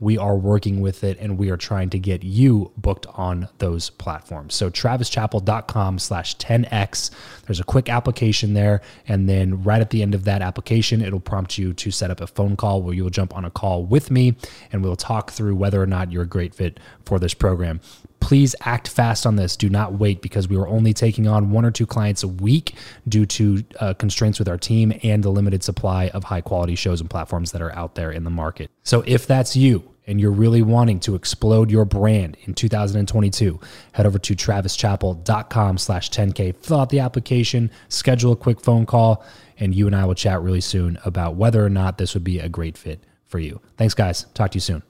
we are working with it and we are trying to get you booked on those platforms. So travischappell.com slash 10x. There's a quick application there. And then right at the end of that application, it'll prompt you to set up a phone call where you'll jump on a call with me and we'll talk through whether or not you're a great fit for this program please act fast on this. Do not wait because we were only taking on one or two clients a week due to uh, constraints with our team and the limited supply of high quality shows and platforms that are out there in the market. So if that's you, and you're really wanting to explode your brand in 2022, head over to travischappell.com slash 10K, fill out the application, schedule a quick phone call, and you and I will chat really soon about whether or not this would be a great fit for you. Thanks, guys. Talk to you soon.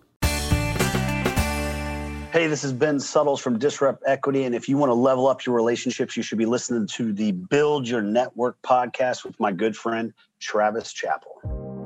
Hey, this is Ben Suttles from Disrupt Equity. And if you want to level up your relationships, you should be listening to the Build Your Network podcast with my good friend, Travis Chappell.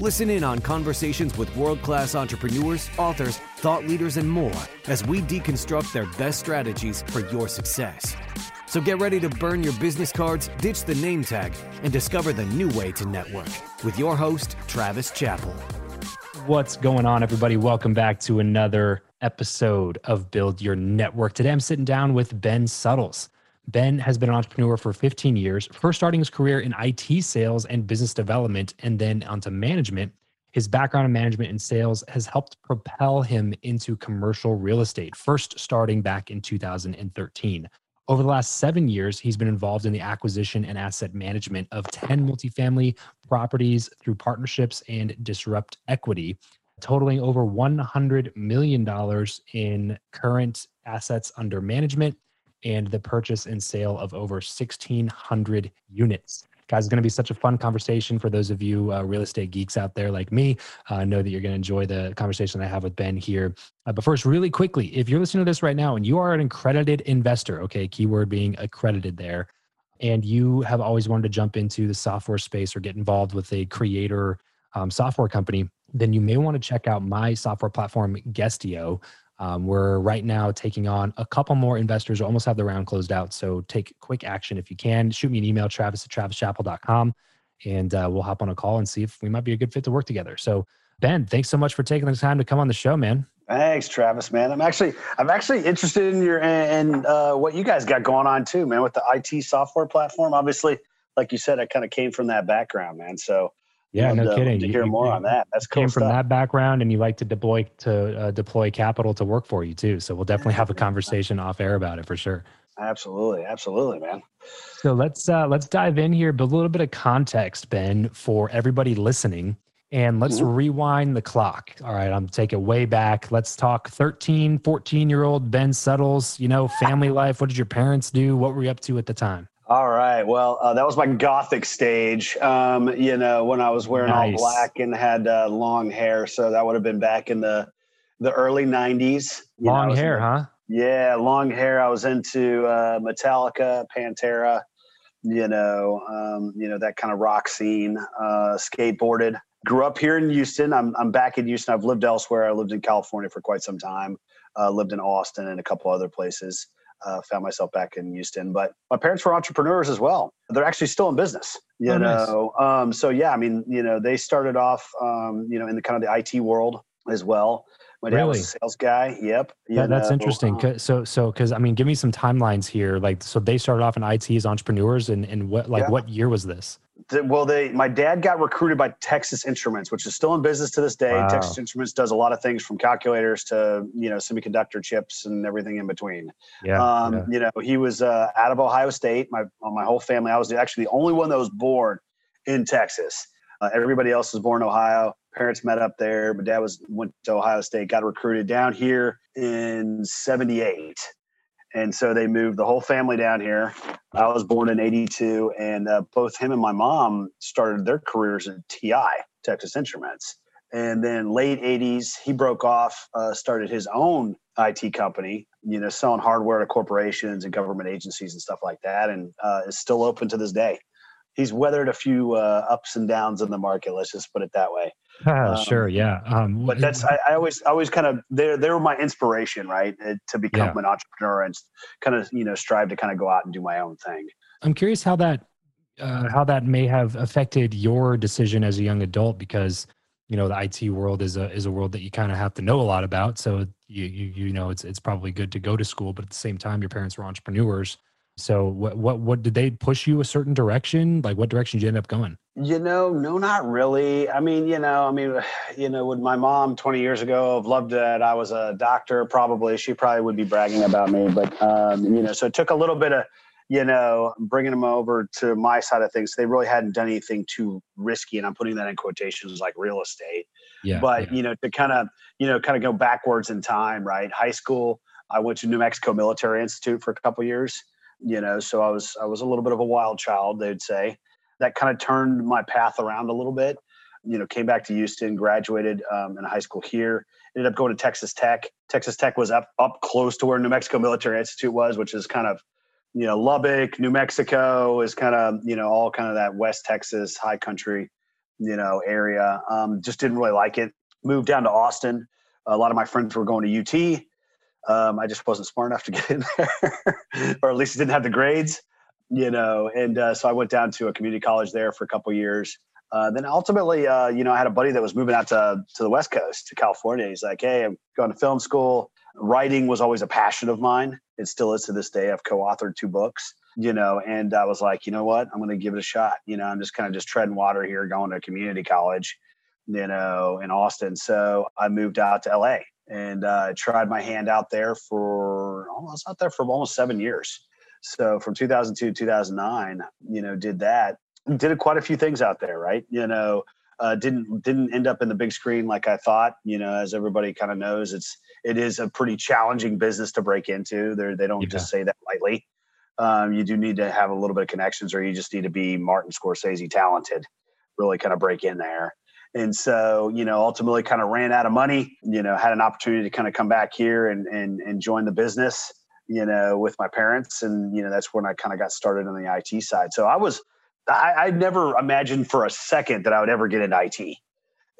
Listen in on conversations with world class entrepreneurs, authors, thought leaders, and more as we deconstruct their best strategies for your success. So get ready to burn your business cards, ditch the name tag, and discover the new way to network with your host, Travis Chappell. What's going on, everybody? Welcome back to another episode of Build Your Network. Today I'm sitting down with Ben Suttles. Ben has been an entrepreneur for 15 years, first starting his career in IT sales and business development, and then onto management. His background in management and sales has helped propel him into commercial real estate, first starting back in 2013. Over the last seven years, he's been involved in the acquisition and asset management of 10 multifamily properties through partnerships and disrupt equity, totaling over $100 million in current assets under management and the purchase and sale of over 1,600 units. Guys, it's going to be such a fun conversation for those of you uh, real estate geeks out there like me. I uh, know that you're going to enjoy the conversation I have with Ben here. Uh, but first, really quickly, if you're listening to this right now and you are an accredited investor, okay, keyword being accredited there, and you have always wanted to jump into the software space or get involved with a creator um, software company, then you may want to check out my software platform, Guestio. Um, we're right now taking on a couple more investors. We almost have the round closed out. So take quick action if you can. Shoot me an email, travis at travischappell.com, and uh, we'll hop on a call and see if we might be a good fit to work together. So, Ben, thanks so much for taking the time to come on the show, man. Thanks, Travis, man. I'm actually I'm actually interested in your and uh, what you guys got going on too, man, with the IT software platform. Obviously, like you said, I kind of came from that background, man. So yeah, no to, kidding. To hear you, more you, on that, that's cool. Came stuff. from that background, and you like to deploy to uh, deploy capital to work for you too. So we'll definitely have a conversation off air about it for sure. Absolutely, absolutely, man. So let's uh, let's dive in here, build a little bit of context, Ben, for everybody listening, and let's mm-hmm. rewind the clock. All right, I'm take it way back. Let's talk 13, 14 year old Ben Suttles. You know, family life. What did your parents do? What were you up to at the time? All right. Well, uh, that was my gothic stage. Um, you know, when I was wearing nice. all black and had uh, long hair. So that would have been back in the the early '90s. You long know, hair, huh? Yeah, long hair. I was into uh, Metallica, Pantera. You know, um, you know that kind of rock scene. Uh, skateboarded grew up here in Houston. I'm, I'm back in Houston. I've lived elsewhere. I lived in California for quite some time, uh, lived in Austin and a couple other places. Uh, found myself back in Houston, but my parents were entrepreneurs as well. They're actually still in business, you oh, know. Nice. Um, so yeah, I mean, you know, they started off, um, you know, in the kind of the IT world as well. My dad really? was a sales guy. Yep. Yeah, that's interesting. Uh, so, so, because I mean, give me some timelines here. Like, so they started off in IT as entrepreneurs, and and what, like, yeah. what year was this? The, well, they, my dad got recruited by Texas Instruments, which is still in business to this day. Wow. Texas Instruments does a lot of things from calculators to you know semiconductor chips and everything in between. Yeah. Um, yeah. You know, he was uh, out of Ohio State. My my whole family. I was actually the only one that was born in Texas. Uh, everybody else was born in Ohio parents met up there. My dad was went to Ohio State, got recruited down here in '78, and so they moved the whole family down here. I was born in '82, and uh, both him and my mom started their careers at TI, Texas Instruments. And then late '80s, he broke off, uh, started his own IT company, you know, selling hardware to corporations and government agencies and stuff like that, and uh, is still open to this day. He's weathered a few uh, ups and downs in the market. Let's just put it that way. Um, sure, yeah. Um, but that's I, I, always always kind of they're they were my inspiration, right, uh, to become yeah. an entrepreneur and kind of you know strive to kind of go out and do my own thing. I'm curious how that uh, how that may have affected your decision as a young adult because you know the IT world is a is a world that you kind of have to know a lot about. So you you you know it's it's probably good to go to school, but at the same time, your parents were entrepreneurs. So what what what did they push you a certain direction? Like what direction did you end up going? You know, no, not really. I mean, you know, I mean, you know, would my mom 20 years ago have loved that I was a doctor? Probably. She probably would be bragging about me. But, um, you know, so it took a little bit of, you know, bringing them over to my side of things. They really hadn't done anything too risky. And I'm putting that in quotations like real estate. Yeah. But, yeah. you know, to kind of, you know, kind of go backwards in time, right? High school, I went to New Mexico Military Institute for a couple years you know so i was i was a little bit of a wild child they'd say. That kind of turned my path around a little bit you know came back to houston graduated um, in high school here ended up going to texas tech. Texas tech was up up close to where new mexico military institute was which is kind of you know lubbock new mexico is kind of you know all kind of that west texas high country you know area. Um, just didn't really like it. Moved down to austin. A lot of my friends were going to ut um, I just wasn't smart enough to get in there, or at least didn't have the grades, you know. And uh, so I went down to a community college there for a couple years. Uh, then ultimately, uh, you know, I had a buddy that was moving out to to the West Coast to California. He's like, "Hey, I'm going to film school. Writing was always a passion of mine. It still is to this day. I've co-authored two books." you know and i was like you know what i'm going to give it a shot you know i'm just kind of just treading water here going to community college you know in austin so i moved out to la and uh, tried my hand out there for almost out there for almost seven years. So from 2002 to 2009, you know, did that. Did quite a few things out there, right? You know, uh, didn't didn't end up in the big screen like I thought. You know, as everybody kind of knows, it's it is a pretty challenging business to break into. They they don't yeah. just say that lightly. Um, you do need to have a little bit of connections, or you just need to be Martin Scorsese talented, really kind of break in there. And so, you know, ultimately kind of ran out of money, you know, had an opportunity to kind of come back here and, and, and join the business, you know, with my parents. And, you know, that's when I kind of got started on the IT side. So I was, I, I never imagined for a second that I would ever get into IT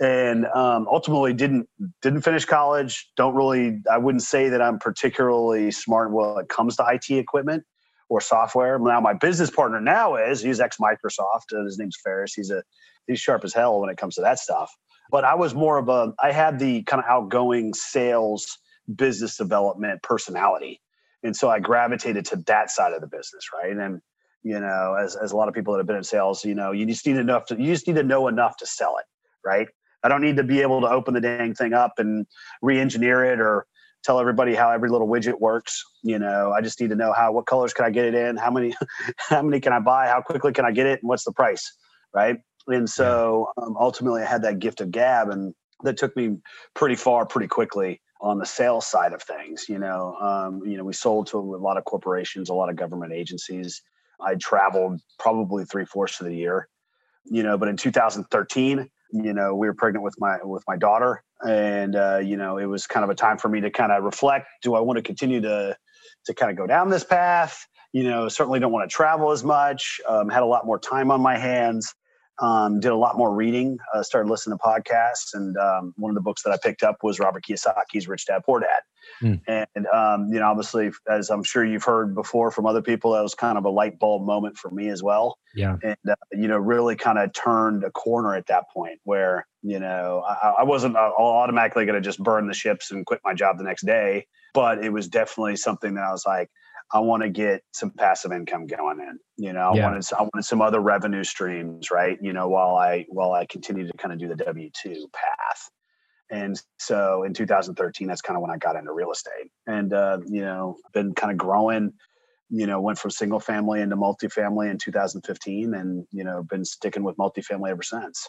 and um, ultimately didn't didn't finish college don't really i wouldn't say that i'm particularly smart when it comes to it equipment or software now my business partner now is he's ex microsoft his name's ferris he's a he's sharp as hell when it comes to that stuff. But I was more of a I had the kind of outgoing sales business development personality. And so I gravitated to that side of the business, right? And you know, as as a lot of people that have been in sales, you know, you just need enough to you just need to know enough to sell it, right? I don't need to be able to open the dang thing up and re-engineer it or tell everybody how every little widget works. You know, I just need to know how what colors can I get it in, how many how many can I buy, how quickly can I get it, and what's the price, right? And so um, ultimately, I had that gift of gab, and that took me pretty far pretty quickly on the sales side of things. You know, um, you know, we sold to a lot of corporations, a lot of government agencies. I traveled probably three fourths of the year. You know, but in 2013, you know, we were pregnant with my with my daughter, and uh, you know, it was kind of a time for me to kind of reflect: Do I want to continue to to kind of go down this path? You know, certainly don't want to travel as much. Um, had a lot more time on my hands Um, did a lot more reading. Uh, started listening to podcasts, and um, one of the books that I picked up was Robert Kiyosaki's Rich Dad Poor Dad. Mm. And um, you know, obviously, as I'm sure you've heard before from other people, that was kind of a light bulb moment for me as well. Yeah. And uh, you know, really kind of turned a corner at that point where you know I, I wasn't uh, automatically going to just burn the ships and quit my job the next day, but it was definitely something that I was like, I want to get some passive income going in. You know, I yeah. wanted I wanted some other revenue streams, right? You know, while I while I continue to kind of do the W two path. And so in 2013, that's kind of when I got into real estate, and uh, you know, been kind of growing. You know, went from single family into multifamily in 2015, and you know, been sticking with multifamily ever since.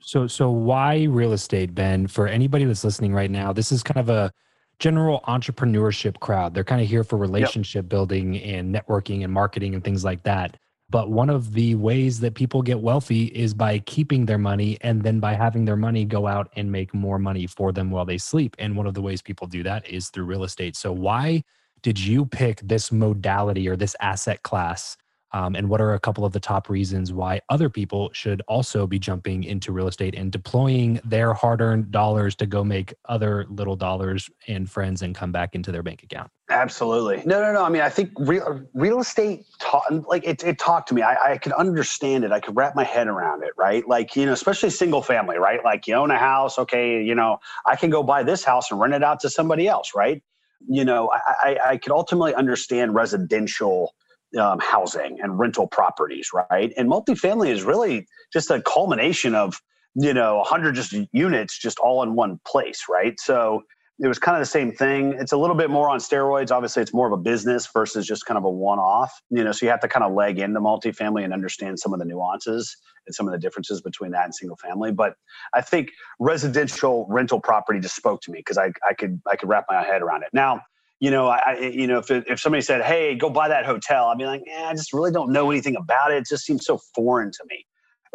So, so why real estate, Ben? For anybody that's listening right now, this is kind of a general entrepreneurship crowd. They're kind of here for relationship yep. building and networking and marketing and things like that. But one of the ways that people get wealthy is by keeping their money and then by having their money go out and make more money for them while they sleep. And one of the ways people do that is through real estate. So, why did you pick this modality or this asset class um, and what are a couple of the top reasons why other people should also be jumping into real estate and deploying their hard earned dollars to go make other little dollars and friends and come back into their bank account? Absolutely. No, no, no. I mean, I think real, real estate taught, like it, it talked to me. I, I could understand it. I could wrap my head around it, right? Like, you know, especially single family, right? Like you own a house. Okay. You know, I can go buy this house and rent it out to somebody else, right? You know, I, I, I could ultimately understand residential um, housing and rental properties, right? And multifamily is really just a culmination of you know 100 just units just all in one place, right? So it was kind of the same thing. It's a little bit more on steroids. Obviously, it's more of a business versus just kind of a one-off. You know, so you have to kind of leg into multifamily and understand some of the nuances and some of the differences between that and single family. But I think residential rental property just spoke to me because I, I could I could wrap my head around it. Now, you know, I, you know, if, it, if somebody said, Hey, go buy that hotel, I'd be like, eh, I just really don't know anything about it. It just seems so foreign to me.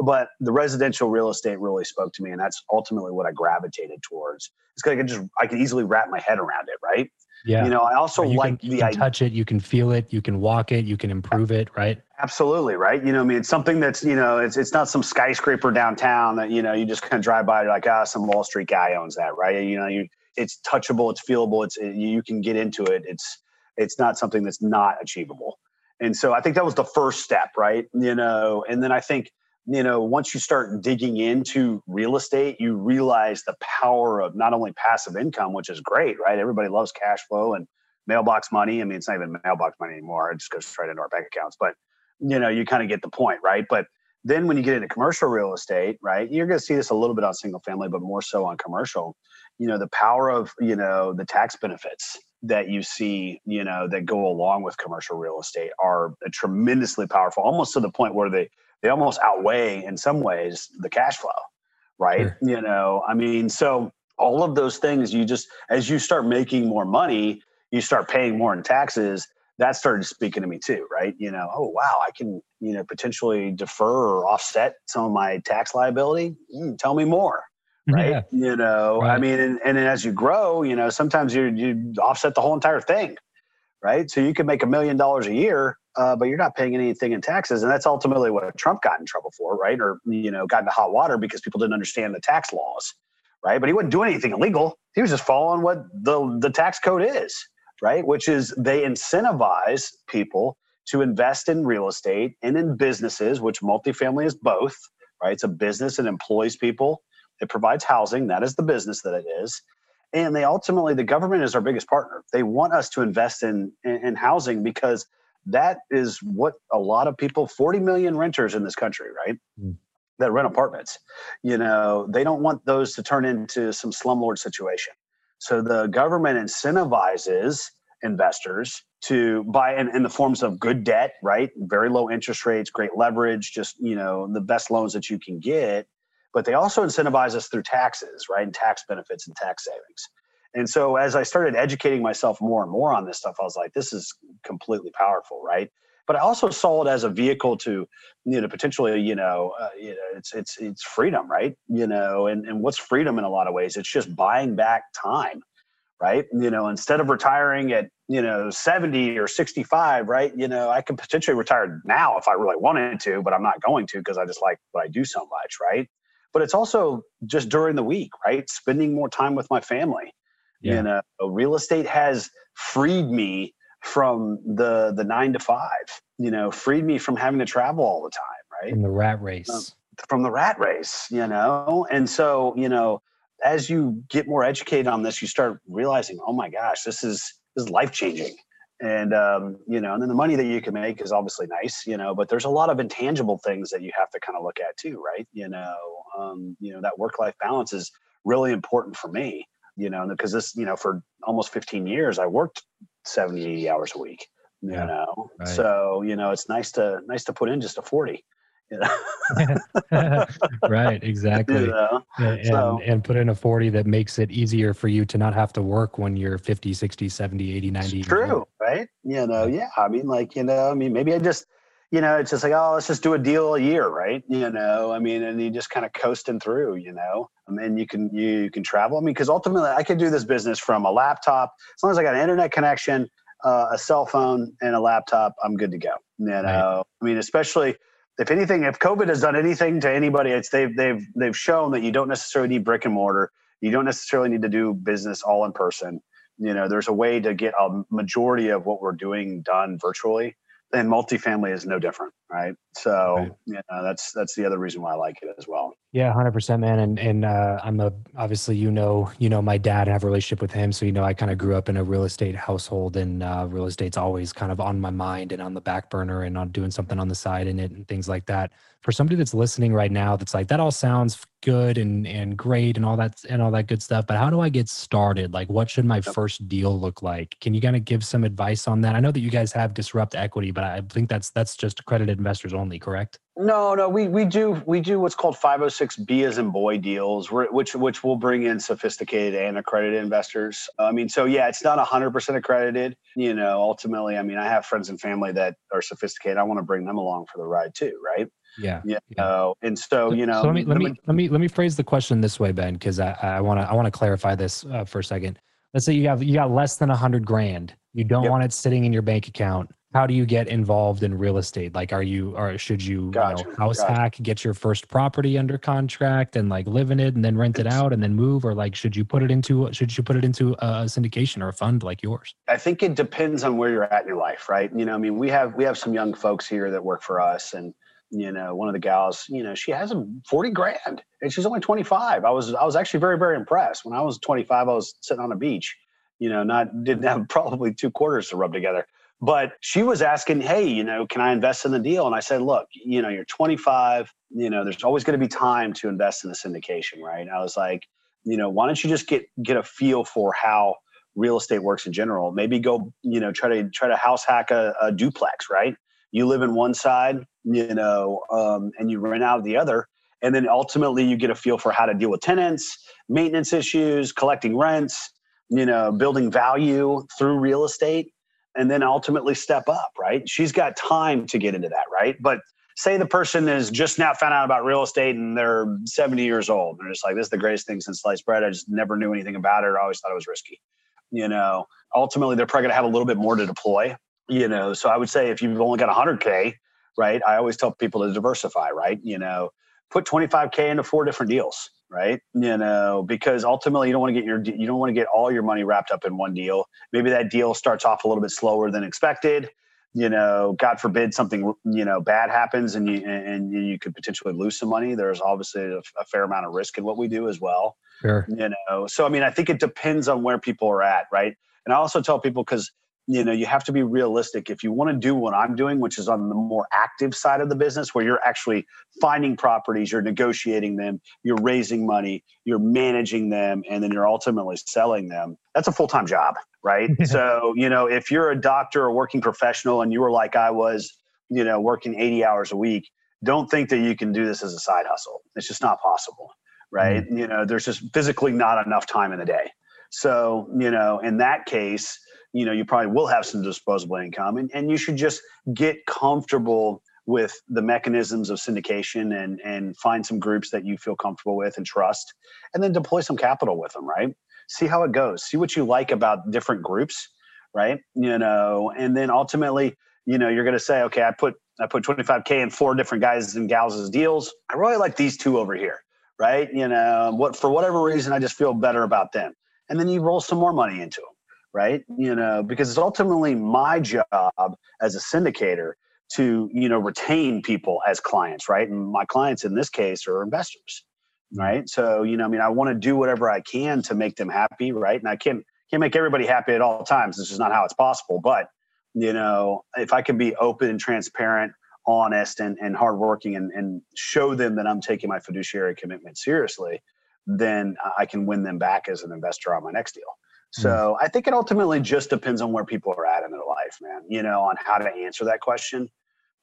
But the residential real estate really spoke to me. And that's ultimately what I gravitated towards. It's because I could just, I could easily wrap my head around it. Right. Yeah. You know, I also you like can, the idea. touch it, you can feel it, you can walk it, you can improve it. Right. Absolutely. Right. You know, I mean, it's something that's, you know, it's, it's not some skyscraper downtown that, you know, you just kind of drive by, like, ah, some Wall Street guy owns that. Right. You know, you, it's touchable, it's feelable, it's you can get into it. It's it's not something that's not achievable. And so I think that was the first step, right? You know, and then I think you know once you start digging into real estate you realize the power of not only passive income which is great right everybody loves cash flow and mailbox money i mean it's not even mailbox money anymore it just goes straight into our bank accounts but you know you kind of get the point right but then when you get into commercial real estate right you're going to see this a little bit on single family but more so on commercial you know the power of you know the tax benefits that you see you know that go along with commercial real estate are tremendously powerful almost to the point where they they almost outweigh in some ways the cash flow right? Sure. you know i mean so all of those things you just as you start making more money you start paying more in taxes that started speaking to me too right? You know oh wow i can you know potentially defer or offset some of my tax liability? Mm, tell me more right? Yeah. You know, right. I mean, and, and as you grow, you know, sometimes you you offset the whole entire thing, right? So you can make a million dollars a year, uh, but you're not paying anything in taxes, and that's ultimately what Trump got in trouble for, right? Or you know, got into hot water because people didn't understand the tax laws, right? But he wasn't doing anything illegal; he was just following what the the tax code is, right? Which is they incentivize people to invest in real estate and in businesses, which multifamily is both, right? It's a business and employs people it provides housing. That is the business that it is. And they ultimately, the government is our biggest partner. They want us to invest in, in, in housing because that is what a lot of people, 40 million renters in this country, right? Mm. That rent apartments. You know, they don't want those to turn into some slumlord situation. So the government incentivizes investors to buy in, in, the forms of good debt, right? Very low interest rates, great leverage, just, you know, the best loans that you can get but they also incentivize us through taxes, right? And tax benefits and tax savings. And so as I started educating myself more and more on this stuff, I was like, this is completely powerful, right? But I also saw it as a vehicle to, you know, potentially, you know, uh, you know, it's it's it's freedom, right? You know, and and what's freedom in a lot of ways? It's just buying back time, right? You know, instead of retiring at, you know, 70 or 65, right? You know, I could potentially retire now if I really wanted to, but I'm not going to because I just like what I do so much, right? But it's also just during the week, right? Spending more time with my family. Yeah. You know, real estate has freed me from the the nine to five, you know, freed me from having to travel all the time, right? From the rat race. Um, from the rat race, you know? And so, you know, as you get more educated on this, you start realizing, oh my gosh, this is this is life changing. And um, you know, and then the money that you can make is obviously nice, you know, but there's a lot of intangible things that you have to kind of look at too, right? You know, um, you know, that work life balance is really important for me, you know, because this, you know, for almost 15 years I worked 70, 80 hours a week. You yeah, know. Right. So, you know, it's nice to nice to put in just a 40 right, exactly. You know? and, so, and put in a 40 that makes it easier for you to not have to work when you're 50, 60, 70, 80, 90. True, right? You know, yeah. I mean, like, you know, I mean, maybe I just, you know, it's just like, oh, let's just do a deal a year, right? You know, I mean, and you just kind of coasting through, you know, and then you can you, can travel. I mean, because ultimately, I could do this business from a laptop as long as I got an internet connection, uh, a cell phone, and a laptop. I'm good to go. You know, right. I mean, especially if anything, if COVID has done anything to anybody, it's they've they've they've shown that you don't necessarily need brick and mortar. You don't necessarily need to do business all in person. You know, there's a way to get a majority of what we're doing done virtually and multifamily is no different, right? So right. yeah, that's that's the other reason why I like it as well. Yeah, hundred percent, man. And and uh, I'm a obviously you know you know my dad and have a relationship with him, so you know I kind of grew up in a real estate household, and uh, real estate's always kind of on my mind and on the back burner, and on doing something on the side in it and things like that. For somebody that's listening right now that's like that all sounds good and and great and all that and all that good stuff but how do i get started? Like what should my first deal look like? Can you kind of give some advice on that? I know that you guys have disrupt equity but i think that's that's just accredited investors only correct no no we we do we do what's called 506b as in boy deals which which will bring in sophisticated and accredited investors i mean so yeah it's not 100% accredited you know ultimately i mean i have friends and family that are sophisticated i want to bring them along for the ride too right yeah. yeah. know? And so, you know, so let me let me let me let me phrase the question this way, Ben, because I I want to I want to clarify this uh, for a second. Let's say you have you got less than a hundred grand. You don't yep. want it sitting in your bank account. How do you get involved in real estate? Like, are you or should you, gotcha. you know, house gotcha. hack, get your first property under contract, and like live in it, and then rent it out, and then move, or like should you put it into should you put it into a syndication or a fund like yours? I think it depends on where you're at in your life, right? You know, I mean, we have we have some young folks here that work for us, and you know, one of the gals, you know, she has a 40 grand and she's only 25. I was, I was actually very, very impressed. When I was 25, I was sitting on a beach, you know, not, didn't have probably two quarters to rub together. But she was asking, hey, you know, can I invest in the deal? And I said, look, you know, you're 25, you know, there's always going to be time to invest in the syndication, right? I was like, you know, why don't you just get get a feel for how real estate works in general? Maybe go, you know, try to try to house hack a, a duplex, right? You live in one side, you know, um, and you rent out the other. And then ultimately you get a feel for how to deal with tenants, maintenance issues, collecting rents, you know, building value through real estate, and then ultimately step up, right? She's got time to get into that, right? But say the person is just now found out about real estate and they're 70 years old. They're just like, this is the greatest thing since sliced bread. I just never knew anything about it. I always thought it was risky. You know, ultimately they're probably going to have a little bit more to deploy, you know. So I would say if you've only got 100K, right? I always tell people to diversify, right? You know, put 25k into four different deals, right? You know, because ultimately you don't want to get your you don't want to get all your money wrapped up in one deal. Maybe that deal starts off a little bit slower than expected. You know, God forbid something you know bad happens and you and you could potentially lose some money. There's obviously a, a fair amount of risk in what we do as well. Sure. You know, so I mean, I think it depends on where people are at, right? And I also tell people because you know you have to be realistic. If you want to do what i'm doing which is on the more active side of the business where you're actually finding properties you're negotiating them you're raising money you're managing them and then you're ultimately selling them that's a full-time job right? So you know if you're a doctor or working professional and you were like i was you know working 80 hours a week don't think that you can do this as a side hustle. It's just not possible right? Mm-hmm. you know there's just physically not enough time in the day. So you know in that case you know you probably will have some disposable income and, and you should just get comfortable with the mechanisms of syndication and and find some groups that you feel comfortable with and trust and then deploy some capital with them right see how it goes, see what you like about different groups, right? You know, and then ultimately, you know, you're going to say, okay, I put I put 25k in four different guys and gals' deals. I really like these two over here, right? You know, what for whatever reason, I just feel better about them. And then you roll some more money into them, right? You know, because it's ultimately my job as a syndicator to you know retain people as clients right? And my clients in this case are investors mm-hmm. right? So you know i mean i want to do whatever i can to make them happy right? And i can't can't make everybody happy at all times. This is not how it's possible. But you know if i can be open and transparent honest and, and hardworking and, and show them that i'm taking my fiduciary commitment seriously then i can win them back as an investor on my next deal so mm. I think it ultimately just depends on where people are at in their life, man, you know, on how to answer that question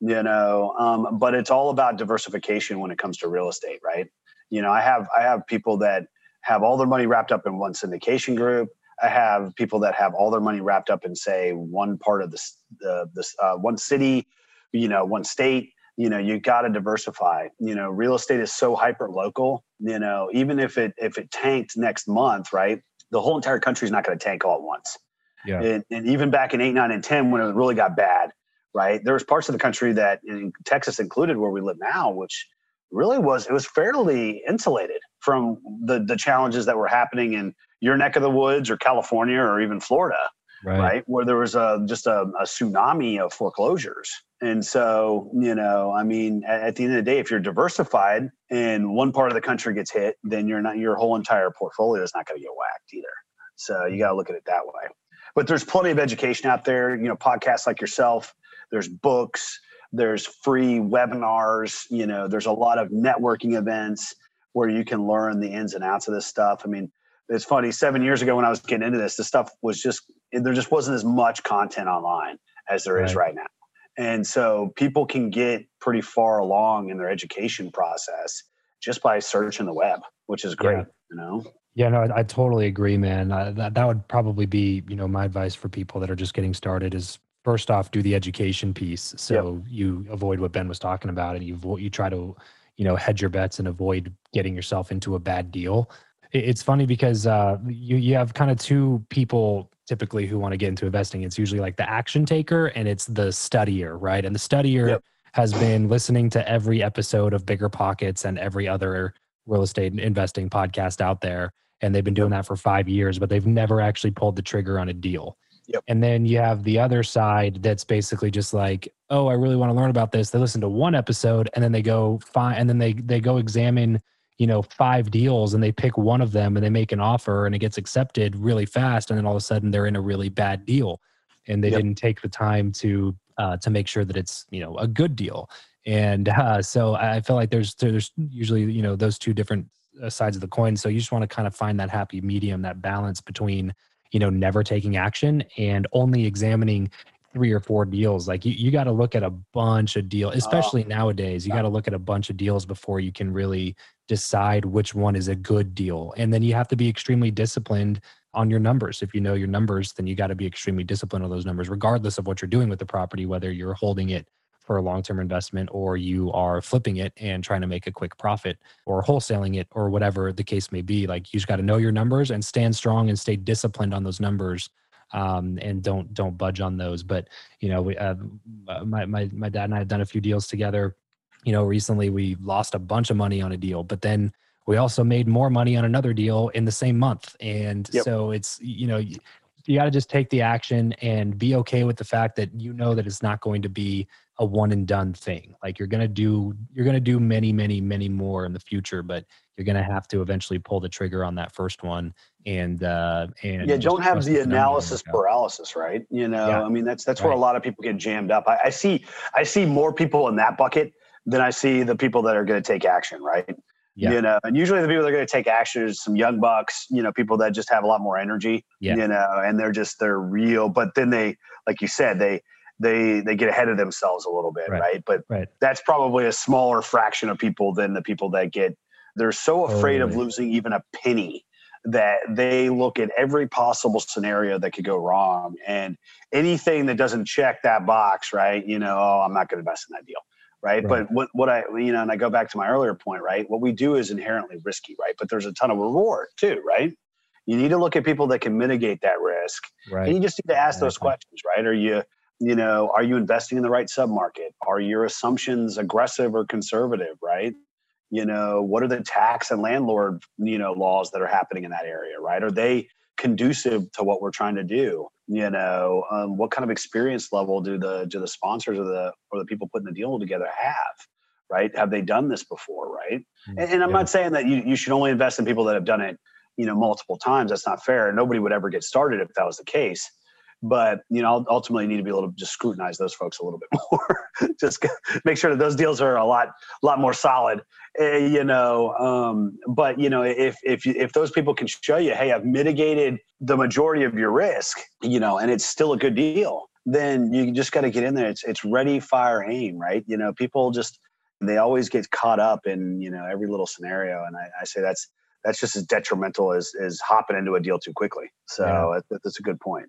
you know um, but it's all about diversification when it comes to real estate right? You know i have i have people that have all their money wrapped up in one syndication group. I have people that have all their money wrapped up in say one part of this uh, this uh, one city you know one state. You know you got to diversify. You know real estate is so hyper local you know even if it if it tanked next month right the whole entire country is not going to tank all at once yeah. And, and, even back in 8 9 and 10 when it really got bad right? There was parts of the country that, in Texas included, where we live now, which really was it was fairly insulated from the the challenges that were happening in your neck of the woods or California or even Florida, right? right? Where there was a just a, a, tsunami of foreclosures. And so, you know, I mean, at, at, the end of the day, if you're diversified and one part of the country gets hit, then you're not your whole entire portfolio is not going to get whacked either. So you got to look at it that way. But there's plenty of education out there. You know, podcasts like yourself there's books, there's free webinars, you know, there's a lot of networking events where you can learn the ins and outs of this stuff. I mean, it's funny, seven years ago when I was getting into this, the stuff was just, there just wasn't as much content online as there right. is right now. And so people can get pretty far along in their education process just by searching the web, which is great, yeah. you know? Yeah, no, I, I totally agree, man. Uh, that that would probably be, you know, my advice for people that are just getting started is first off do the education piece so yep. you avoid what ben was talking about and you you try to you know hedge your bets and avoid getting yourself into a bad deal it's funny because uh, you you have kind of two people typically who want to get into investing it's usually like the action taker and it's the studier right and the studier yep. has been listening to every episode of BiggerPockets and every other real estate investing podcast out there and they've been doing that for five years but they've never actually pulled the trigger on a deal Yep. And then you have the other side that's basically just like, oh, I really want to learn about this. They listen to one episode and then they go find and then they they go examine, you know, five deals and they pick one of them and they make an offer and it gets accepted really fast and then all of a sudden they're in a really bad deal and they yep. didn't take the time to uh, to make sure that it's you know a good deal. And uh, so I feel like there's there's usually you know those two different uh, sides of the coin. So you just want to kind of find that happy medium, that balance between you know never taking action and only examining three or four deals like you, you got to look at a bunch of deals oh, especially oh, nowadays you got to look at a bunch of deals before you can really decide which one is a good deal and then you have to be extremely disciplined on your numbers. If you know your numbers then you got to be extremely disciplined on those numbers regardless of what you're doing with the property whether you're holding it for a long-term investment or you are flipping it and trying to make a quick profit or wholesaling it or whatever the case may be like you just got to know your numbers and stand strong and stay disciplined on those numbers um, and don't don't budge on those. But you know we uh, my, my my dad and i have done a few deals together. You know recently we lost a bunch of money on a deal but then we also made more money on another deal in the same month. And yep. so it's you know you, got to just take the action and be okay with the fact that you know that it's not going to be a one and done thing. Like you're gonna do you're gonna do many, many, many more in the future, but you're gonna have to eventually pull the trigger on that first one and uh and yeah don't have the analysis paralysis right you know yeah. i mean that's that's right. where a lot of people get jammed up I, I, see i see more people in that bucket than i see the people that are going to take action right yeah. you know and usually the people that are going to take action is some young bucks you know people that just have a lot more energy yeah. you know and they're just they're real but then they like you said they they they get ahead of themselves a little bit, right? right? But right. that's probably a smaller fraction of people than the people that get they're so afraid of losing even a penny that they look at every possible scenario that could go wrong and anything that doesn't check that box, right? You know, oh, I'm not going to invest in that deal. Right? right. But what, what I, you know, and I go back to my earlier point, right? What we do is inherently risky, right? But there's a ton of reward too, right? You need to look at people that can mitigate that risk. Right. And you just need to ask those questions, right? Are you, you know, are you investing in the right submarket? Are your assumptions aggressive or conservative, right? You know, what are the tax and landlord, you know, laws that are happening in that area, right? Are they conducive to what we're trying to do? You know, um, what kind of experience level do the do the sponsors or the or the people putting the deal together have? Right? Have they done this before? Right? Mm, and, and I'm yeah. not saying that you, you should only invest in people that have done it you know multiple times that's not fair nobody would ever get started if that was the case but you know ultimately you need to be able to just scrutinize those folks a little bit more just make sure that those deals are a lot lot more solid uh, you know um, but you know if if if those people can show you hey i've mitigated the majority of your risk you know and it's still a good deal then you just got to get in there it's it's ready fire aim right you know people just they always get caught up in you know every little scenario and i, I say that's that's just as detrimental as, as hopping into a deal too quickly. So yeah. that, that's a good point.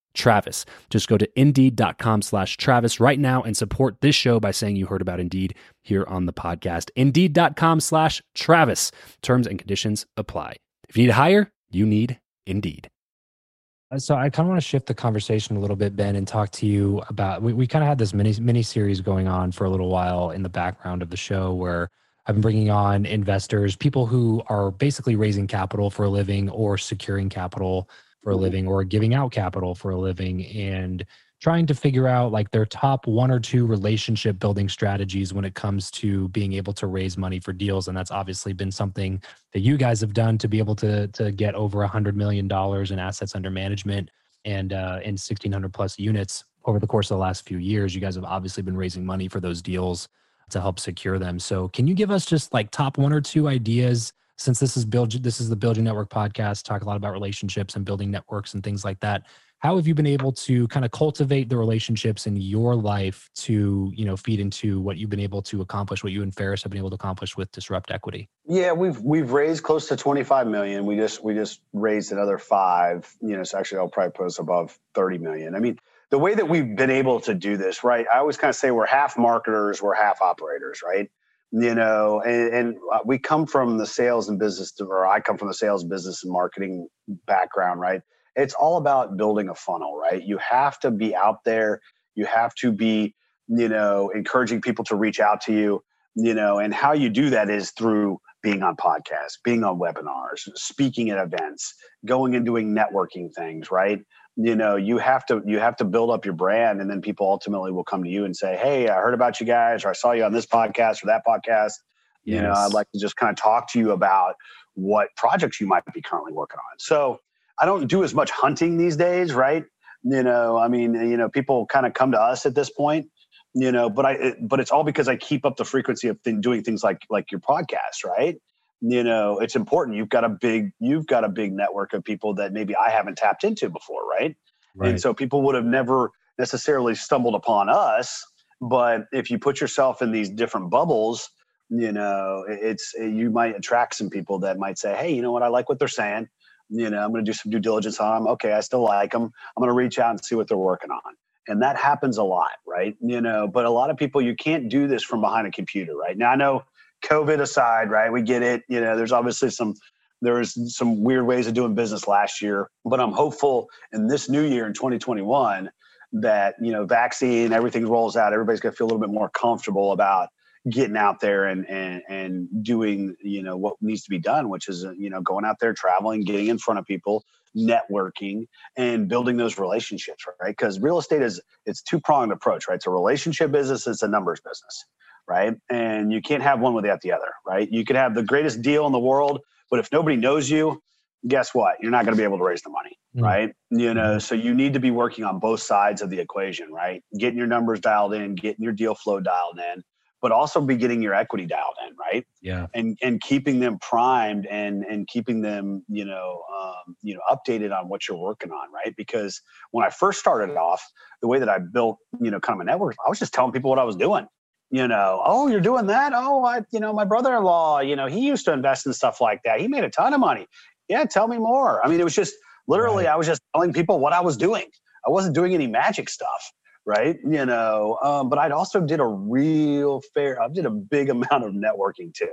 Travis. Just go to indeed.com slash Travis right now and support this show by saying you heard about Indeed here on the podcast. Indeed.com slash Travis. Terms and conditions apply. If you need to hire, you need Indeed. Uh, so I kind of want to shift the conversation a little bit, Ben, and talk to you about. We, we kind of had this mini mini series going on for a little while in the background of the show, where I've been bringing on investors, people who are basically raising capital for a living, or securing capital for a living, or giving out capital for a living, and trying to figure out like their top one or two relationship building strategies when it comes to being able to raise money for deals. And that's obviously been something that you guys have done to be able to to get over a hundred million dollars in assets under management and uh in 1600 plus units over the course of the last few years. You guys have obviously been raising money for those deals to help secure them. So can you give us just like top one or two ideas since this is build this is the build your network podcast talk a lot about relationships and building networks and things like that how have you been able to kind of cultivate the relationships in your life to you know feed into what you've been able to accomplish what you and ferris have been able to accomplish with disrupt equity? Yeah we've we've raised close to 25 million. We just we just raised another five you know so actually i'll probably post above 30 million. I mean the way that we've been able to do this right i always kind of say we're half marketers we're half operators right you know and, and uh, we come from the sales and business or i come from the sales business and marketing background right it's all about building a funnel, right? You have to be out there. You have to be, you know, encouraging people to reach out to you, you know, and how you do that is through being on podcasts, being on webinars, speaking at events, going and doing networking things, right? You know, you have to you have to build up your brand and then people ultimately will come to you and say, "Hey, I heard about you guys or I saw you on this podcast or that podcast." Yes. You know, I'd like to just kind of talk to you about what projects you might be currently working on. So, I don't do as much hunting these days, right? You know, I mean, you know, people kind of come to us at this point. you know, but I, it, but it's all because I keep up the frequency of th- doing things like, like your podcast, right? You know, it's important. You've got a big, you've got a big network of people that maybe I haven't tapped into before, right? right. And so people would have never necessarily stumbled upon us. But if you put yourself in these different bubbles, you know, it's eh, you might attract some people that might say, "Hey, you know what? I like what they're saying. You know, I'm going to do some due diligence on them. Okay, I still like them. I'm going to reach out and see what they're working on." And that happens a lot, right? You know, but a lot of people you can't do this from behind a computer, right? Now I know COVID aside, right? We get it. You know, there's obviously some there was some weird ways of doing business last year, but I'm hopeful in this new year in 2021 that you know vaccine everything rolls out everybody's going to feel a little bit more comfortable about getting out there and and and doing you know what needs to be done which is you know going out there traveling getting in front of people networking and building those relationships right because real estate is it's two pronged approach right it's a relationship business it's a numbers business right and you can't have one without the other right you could have the greatest deal in the world but if nobody knows you guess what you're not going to be able to raise the money mm-hmm. right you know so you need to be working on both sides of the equation right getting your numbers dialed in getting your deal flow dialed in but also be getting your equity dialed in, right? Yeah. And and keeping them primed and and keeping them, you know, um, you know, updated on what you're working on, right? Because when I first started off, the way that I built, you know, kind of a network, I was just telling people what I was doing. You know, oh, you're doing that? Oh, I, you know, my brother-in-law, you know, he used to invest in stuff like that. He made a ton of money. Yeah, tell me more. I mean, it was just literally, right. I was just telling people what I was doing. I wasn't doing any magic stuff right? You know, um, but I'd also did a real fair, I did a big amount of networking too.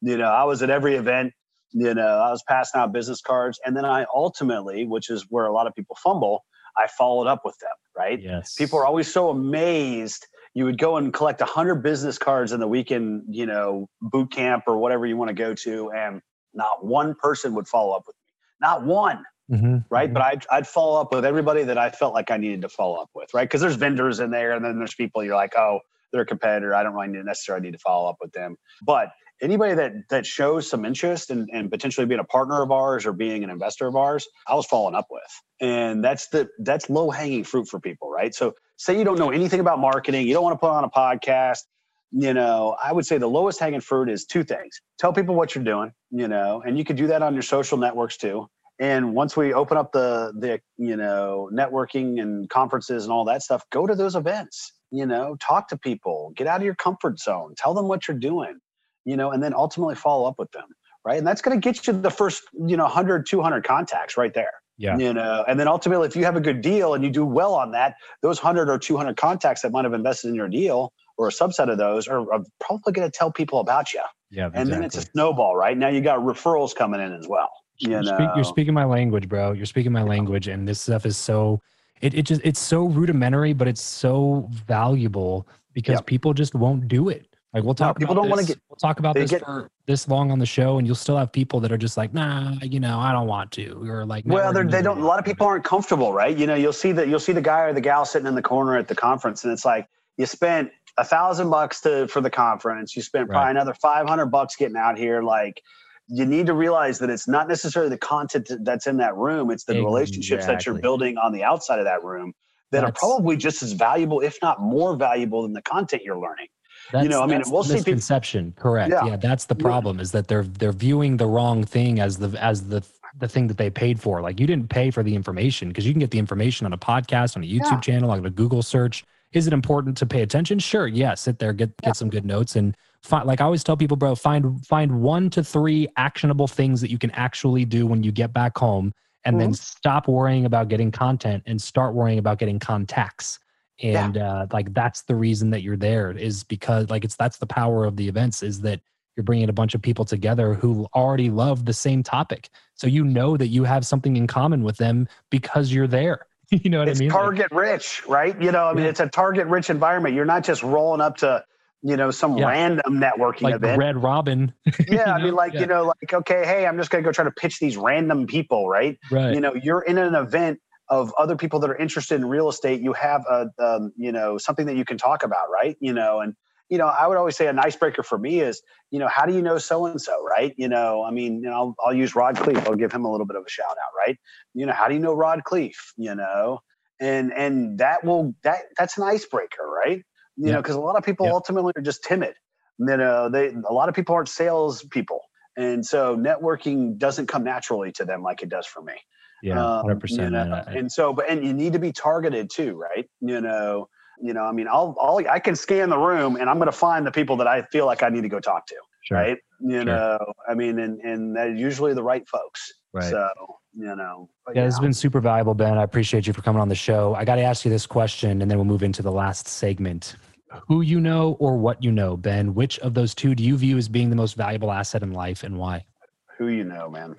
You know, I was at every event, you know, I was passing out business cards. And then I ultimately, which is where a lot of people fumble, I followed up with them, right? Yes. People are always so amazed. You would go and collect 100 business cards in the weekend, you know, boot camp or whatever you want to go to. And not one person would follow up with me. Not one mm-hmm. right? Mm-hmm. But I'd, I'd follow up with everybody that I felt like I needed to follow up with, right? Because there's vendors in there, and then there's people you're like, oh, they're a competitor. I don't really necessarily need to follow up with them. But anybody that that shows some interest in, in potentially being a partner of ours or being an investor of ours, I was following up with. And that's the that's low hanging fruit for people, right? So say you don't know anything about marketing, you don't want to put on a podcast. You know, I would say the lowest hanging fruit is two things. Tell people what you're doing, you know, and you could do that on your social networks too. And once we open up the the you know networking and conferences and all that stuff, go to those events. You know, talk to people, get out of your comfort zone, tell them what you're doing. You know, and then ultimately follow up with them, right? And that's going to get you the first you know 100, 200 contacts right there. Yeah. You know, and then ultimately, if you have a good deal and you do well on that, those 100 or 200 contacts that might have invested in your deal or a subset of those are, are probably going to tell people about you. Yeah. Exactly. And then it's a snowball, right? Now you got referrals coming in as well. You you're, know? speak, you're speaking my language, bro. You're speaking my language, and this stuff is so it, it just it's so rudimentary, but it's so valuable because yep. people just won't do it. Like we'll talk. No, people don't want to get. We'll talk about this get, for this long on the show, and you'll still have people that are just like, nah, you know, I don't want to, or like, well, they don't. A lot of people aren't comfortable, right? You know, you'll see that you'll see the guy or the gal sitting in the corner at the conference, and it's like you spent a thousand bucks to for the conference, you spent probably right. another five hundred bucks getting out here, like you need to realize that it's not necessarily the content that's in that room it's the exactly. relationships that you're building on the outside of that room that that's, are probably just as valuable if not more valuable than the content you're learning you know i mean we'll see misconception people, correct yeah. yeah that's the problem is that they're they're viewing the wrong thing as the as the the thing that they paid for like you didn't pay for the information because you can get the information on a podcast on a youtube yeah. channel on a google search is it important to pay attention sure yeah sit there get get some good notes and find, like I always tell people, bro, find find one to three actionable things that you can actually do when you get back home, and mm-hmm. then stop worrying about getting content and start worrying about getting contacts. And yeah. uh, like that's the reason that you're there is because like it's that's the power of the events is that you're bringing a bunch of people together who already love the same topic. So you know that you have something in common with them because you're there. you know what it's I mean? Target like, rich, right? You know, I mean, yeah. it's a target rich environment. You're not just rolling up to you know, some yeah. random networking like event. Red Robin. yeah, I mean, like you know, like okay, hey, I'm just gonna go try to pitch these random people, right? Right. You know, you're in an event of other people that are interested in real estate. You have a, um, you know, something that you can talk about, right? You know, and you know, I would always say an icebreaker for me is, you know, how do you know so and so, right? You know, I mean, you know, I'll, I'll use Rod Khleif. I'll give him a little bit of a shout out, right? You know, how do you know Rod Khleif? You know, and and that will that that's an icebreaker, right? You know, because a lot of people ultimately are just timid. You know, they a lot of people aren't sales people, and so networking doesn't come naturally to them like it does for me. Yeah, um, hundred um, percent. You know, and so, but and you need to be targeted too, right? You know, you know, I mean, I'll, I'll I can scan the room and I'm going to find the people that I feel like I need to go talk to, sure. right? You sure. know, I mean, and and they're usually the right folks. Right. So you know, yeah, this has been super valuable, Ben. I appreciate you for coming on the show. I got to ask you this question, and then we'll move into the last segment. Who you know or what you know, Ben? Which of those two do you view as being the most valuable asset in life, and why? Who you know, man.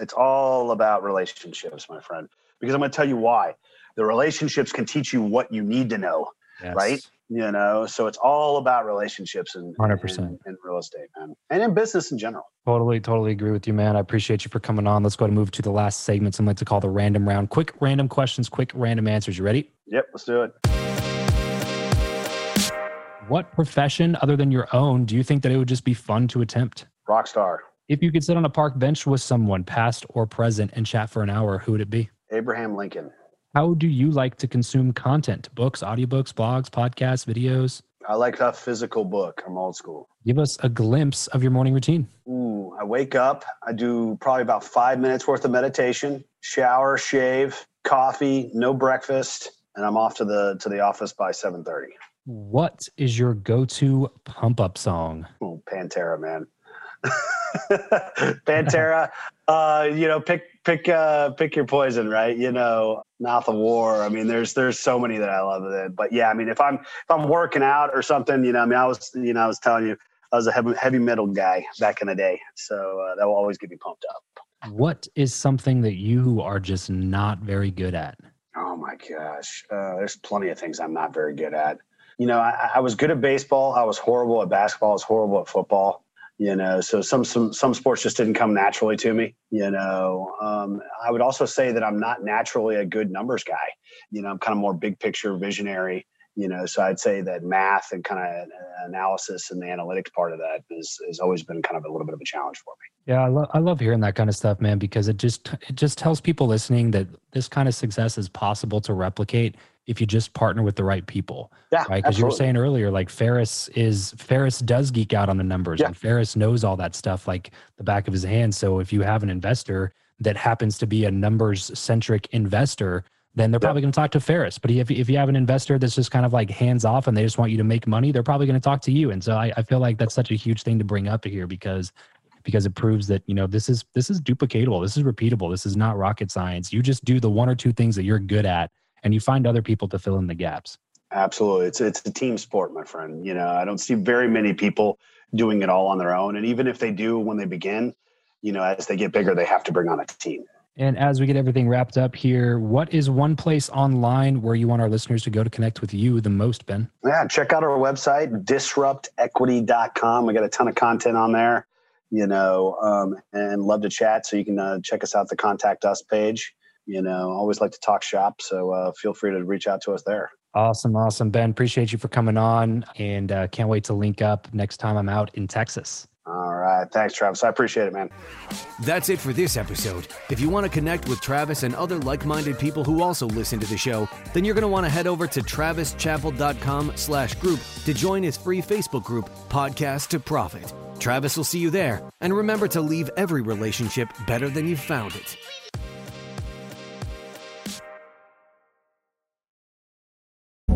It's all about relationships, my friend. Because I'm going to tell you why. The relationships can teach you what you need to know yes. right? You know, so it's all about relationships and 100% in, in, real estate, man, and in business in general. Totally, totally agree with you, man. I appreciate you for coming on. Let's go and move to the last segment. I'm like to call the random round. Quick random questions, quick random answers. You ready? Yep, let's do it. What profession other than your own do you think that it would just be fun to attempt? Rock star. If you could sit on a park bench with someone, past or present, and chat for an hour, who would it be? Abraham Lincoln. How do you like to consume content? Books, audiobooks, blogs, podcasts, videos? I like a physical book. I'm old school. Give us a glimpse of your morning routine. Ooh, I wake up. I do probably about five minutes worth of meditation, shower, shave, coffee, no breakfast, and I'm off to the to the office by 7:30. What is your go-to pump up song? Oh, Pantera, man. Pantera. uh, you know, pick pick uh pick your poison, right? You know, Mouth for War. I mean, there's there's so many that I love it. But yeah, I mean, if I'm if I'm working out or something, you know, I mean, I was you know, I was telling you, I was a heavy, heavy metal guy back in the day, so uh, that will always get me pumped up. What is something that you are just not very good at? Oh my gosh, uh, there's plenty of things I'm not very good at. You know, I, I was good at baseball. I was horrible at basketball. I was horrible at football you know so some some some sports just didn't come naturally to me you know. Um, i would also say that i'm not naturally a good numbers guy you know i'm kind of more big picture visionary you know so i'd say that math and kind of analysis and the analytics part of that is has always been kind of a little bit of a challenge for me. Yeah I, lo- I love hearing that kind of stuff man because it just it just tells people listening that this kind of success is possible to replicate if you just partner with the right people. Yeah. Right. Because you were saying earlier, like Feras is Feras does geek out on the numbers yeah. and Feras knows all that stuff like the back of his hand. So if you have an investor that happens to be a numbers centric investor, then they're probably going to talk to Feras. But if, if you have an investor that's just kind of like hands off and they just want you to make money, they're probably going to talk to you. And so I, I feel like that's such a huge thing to bring up here because because it proves that you know this is this is duplicatable this is repeatable this is not rocket science you just do the one or two things that you're good at and you find other people to fill in the gaps. Absolutely. It's it's a team sport, my friend. You know, I don't see very many people doing it all on their own. And even if they do when they begin, you know, as they get bigger, they have to bring on a team. And as we get everything wrapped up here, what is one place online where you want our listeners to go to connect with you the most, Ben? Yeah, check out our website, disruptequity.com. We got a ton of content on there, you know, um, and love to chat. So you can uh, check us out the contact us page you know, always like to talk shop. So uh, feel free to reach out to us there. Awesome. Awesome. Ben, appreciate you for coming on and uh, can't wait to link up next time I'm out in Texas. All right. Thanks, Travis. I appreciate it, man. That's it for this episode. If you want to connect with Travis and other like-minded people who also listen to the show, then you're going to want to head over to travischappell.com slash group to join his free Facebook group, Podcast to Profit. Travis will see you there. And remember to leave every relationship better than you found it.